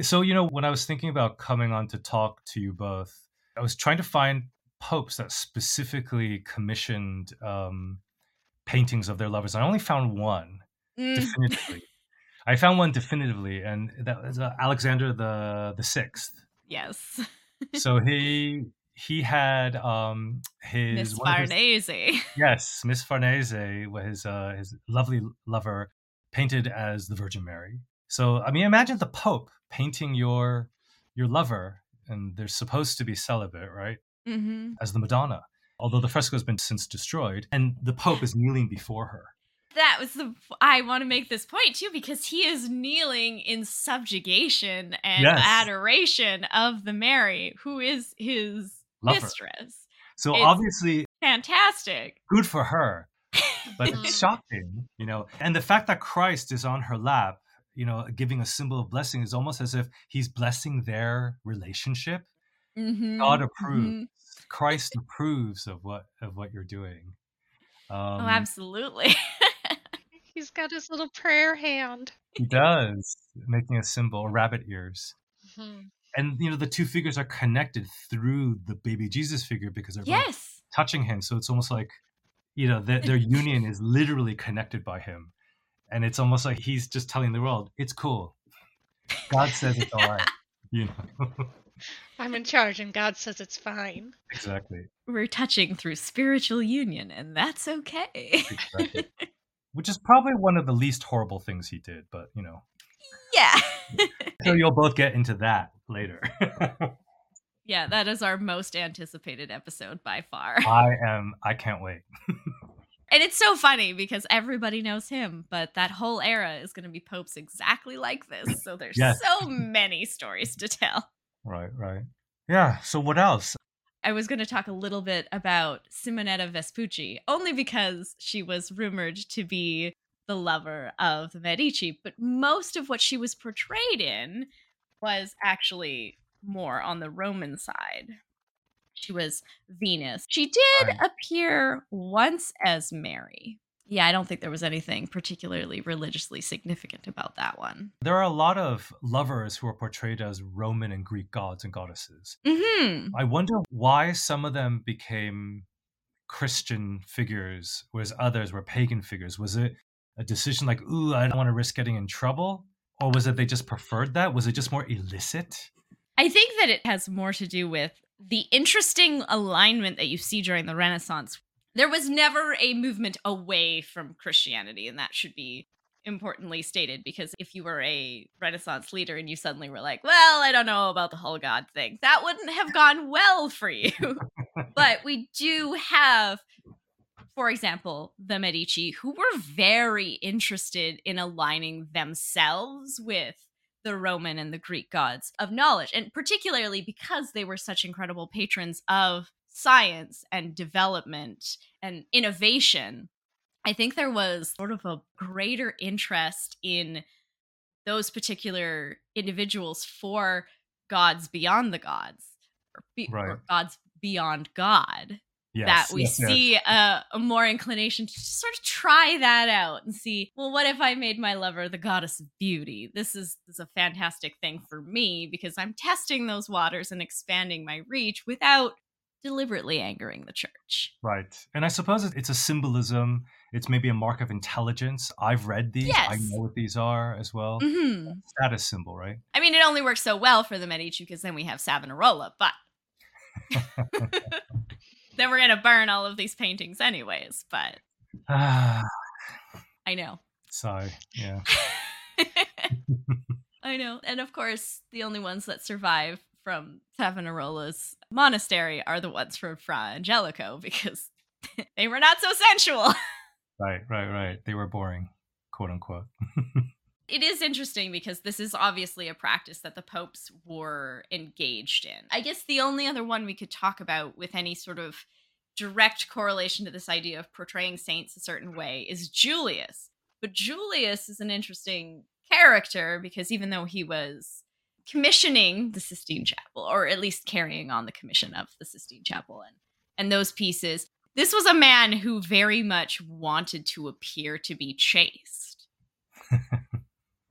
So, you know, when I was thinking about coming on to talk to you both, I was trying to find popes that specifically commissioned um, paintings of their lovers. I only found one Mm. definitively. I found one definitively, and that was uh, Alexander the the Sixth. yes. So he he had um, his Miss of his- Farnese. Yes, Miss Farnese, his uh, his lovely lover, painted as the Virgin Mary. So I mean, imagine the Pope painting your your lover, and they're supposed to be celibate, right? Hmm As the Madonna, although the fresco has been since destroyed, and the Pope is kneeling before her. That was the. I want to make this point too because he is kneeling in subjugation and Yes. adoration of the Mary, who is his Lover. mistress. So It's obviously, fantastic. good for her, but it's shocking, you know. And the fact that Christ is on her lap, you know, giving a symbol of blessing is almost as if he's blessing their relationship. Mhm, God approves. mhm. Christ approves of what of what you're doing. Um, oh, absolutely. He's got his little prayer hand. He does, making a symbol, rabbit ears. Mhm. And you know, the two figures are connected through the baby Jesus figure because they're both yes. touching him. So it's almost like, you know, their, their union is literally connected by him. And it's almost like he's just telling the world, it's cool. God says it's all right. You know, I'm in charge, and God says it's fine. exactly. We're touching through spiritual union, and that's okay. Exactly. Which is probably one of the least horrible things he did, but you know, yeah. so you'll both get into that later. yeah, that is our most anticipated episode by far. I am, I can't wait. And it's so funny because everybody knows him, but that whole era is going to be popes exactly like this. So there's Yes. so many stories to tell. Right, right. Yeah. So what else? I was going to talk a little bit about Simonetta Vespucci, only because she was rumored to be the lover of the Medici, but most of what she was portrayed in was actually more on the Roman side. She was Venus. She did Right. appear once as Mary. Yeah, I don't think there was anything particularly religiously significant about that one. There are a lot of lovers who are portrayed as Roman and Greek gods and goddesses. hmm I wonder why some of them became Christian figures, whereas others were pagan figures. Was it a decision like, ooh, I don't want to risk getting in trouble? Or was it they just preferred that? Was it just more illicit? I think that it has more to do with the interesting alignment that you see during the Renaissance. There was never a movement away from Christianity, and that should be importantly stated because if you were a Renaissance leader and you suddenly were like, well, I don't know about the whole God thing, that wouldn't have gone well for you. but we do have, for example, the Medici, who were very interested in aligning themselves with the Roman and the Greek gods of knowledge, and particularly because they were such incredible patrons of science and development and innovation I think there was sort of a greater interest in those particular individuals for gods beyond the gods, or, be, Right. or gods beyond God. Yes, that we yes, yes. see a, a more inclination to sort of try that out and see, well, what if I made my lover the goddess of beauty? This is, this is a fantastic thing for me because I'm testing those waters and expanding my reach without deliberately angering the church. Right. And I suppose it's a symbolism. It's maybe a mark of intelligence. I've read these. I know what these are as well. Mhm. Status symbol, right? I mean, it only works so well for the Medici because then we have Savonarola, but then we're gonna burn all of these paintings anyways. But Ah, I know, sigh. Yeah. I know, and of course, the only ones that survive from Savonarola's monastery are the ones from Fra Angelico because they were not so sensual. Right, right, right. They were boring, quote unquote. it is interesting because this is obviously a practice that the popes were engaged in. I guess the only other one we could talk about with any sort of direct correlation to this idea of portraying saints a certain way is Julius. But Julius is an interesting character because even though he was commissioning the Sistine mm. Chapel, or at least carrying on the commission of the Sistine Chapel and, and those pieces, this was a man who very much wanted to appear to be chaste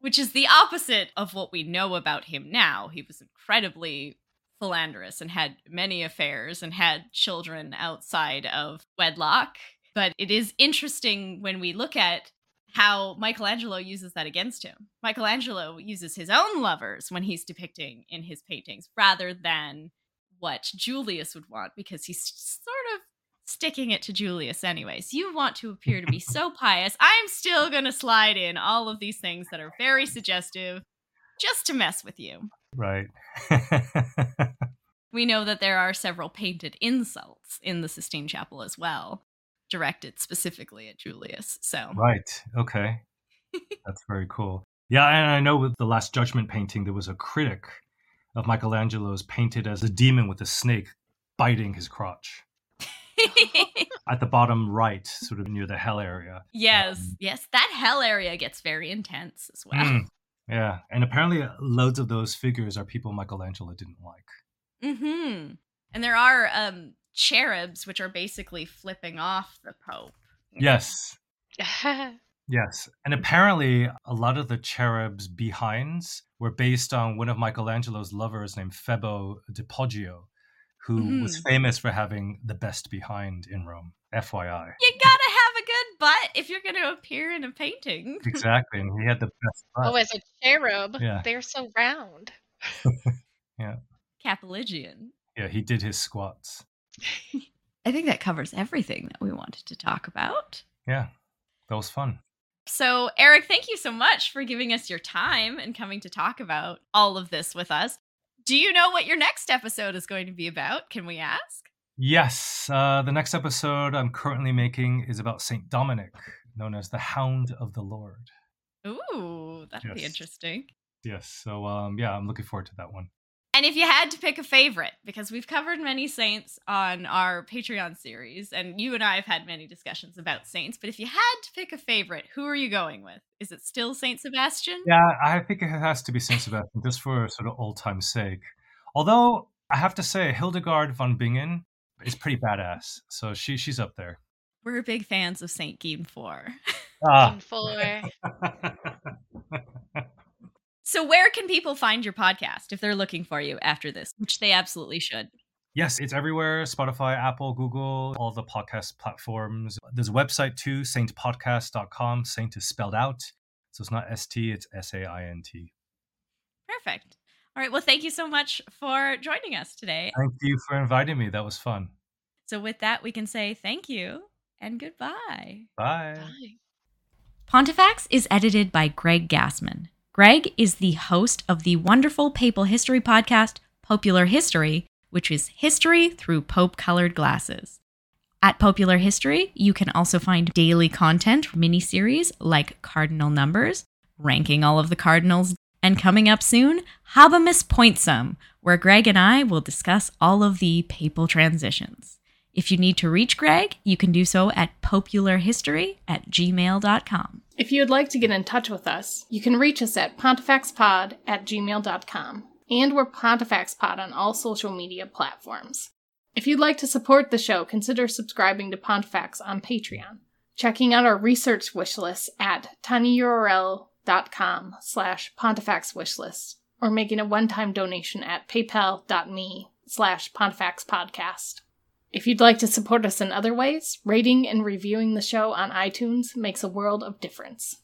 which is the opposite of what we know about him now. He was incredibly philanderous and had many affairs and had children outside of wedlock. But it is interesting when we look at how Michelangelo uses that against him. Michelangelo uses his own lovers when he's depicting in his paintings rather than what Julius would want because he's sort of sticking it to Julius anyways. You want to appear to be so pious. I'm still going to slide in all of these things that are very suggestive just to mess with you. Right. We know that there are several painted insults in the Sistine Chapel as well, directed specifically at Julius. So, right. Okay. That's very cool. Yeah, and I know with the Last Judgment painting, there was a critic of Michelangelo's painted as a demon with a snake biting his crotch. At the bottom right, sort of near the hell area. yes, yes, that hell area gets very intense as well. Mm, yeah, and apparently loads of those figures are people Michelangelo didn't like. hmm And there are um cherubs which are basically flipping off the Pope. Yes. Yes. And apparently, a lot of the cherubs' behinds were based on one of Michelangelo's lovers named Febo de Poggio, who was Mhm. famous for having the best behind in Rome. FYI. You gotta have a good butt if you're gonna appear in a painting. Exactly. And he had the best butt. Oh, as a cherub, Yeah. they're so round. Yeah. Callipygian. Yeah, he did his squats. I think that covers everything that we wanted to talk about. Yeah. That was fun. So, Eric, thank you so much for giving us your time and coming to talk about all of this with us. Do you know what your next episode is going to be about? Can we ask? Yes. Uh, the next episode I'm currently making is about St. Dominic, known as the Hound of the Lord. Ooh, that'll be interesting. Yes. So, um, yeah, I'm looking forward to that one. And if you had to pick a favorite, because we've covered many saints on our Patreon series, and you and I have had many discussions about saints, but if you had to pick a favorite, who are you going with? Is it still Saint Sebastian? Yeah, I think it has to be Saint Sebastian just for sort of old time's sake. Although I have to say, Hildegard von Bingen is pretty badass. So she she's up there. We're big fans of Saint Guinefort. Ah, For So, where can people find your podcast if they're looking for you after this, which they absolutely should? yes, it's everywhere Spotify, Apple, Google, all the podcast platforms. There's a website too, saintpodcast.com. Saint is spelled out. So it's not S T, it's S A I N T. Perfect. All right. Well, thank you so much for joining us today. Thank you for inviting me. That was fun. So, with that, we can say thank you and goodbye. Bye. Bye. Pontifex is edited by Greg Gassman. Greg is the host of the wonderful papal history podcast, Popular History, which is history through Pope colored glasses. At Popular History, you can also find daily content mini-series like Cardinal Numbers, ranking all of the cardinals, and coming up soon, Habemus Pointsum, where Greg and I will discuss all of the papal transitions. If you need to reach Greg, you can do so at popularhistory at gmail.com. If you would like to get in touch with us, you can reach us at pontifexpod at gmail.com. And we're PontifexPod on all social media platforms. If you'd like to support the show, consider subscribing to Pontifex on Patreon, checking out our research wish list at tinyurl.com slash pontifexwishlist, or making a one-time donation at paypal.me slash pontifexpodcast. If you'd like to support us in other ways, rating and reviewing the show on iTunes makes a world of difference.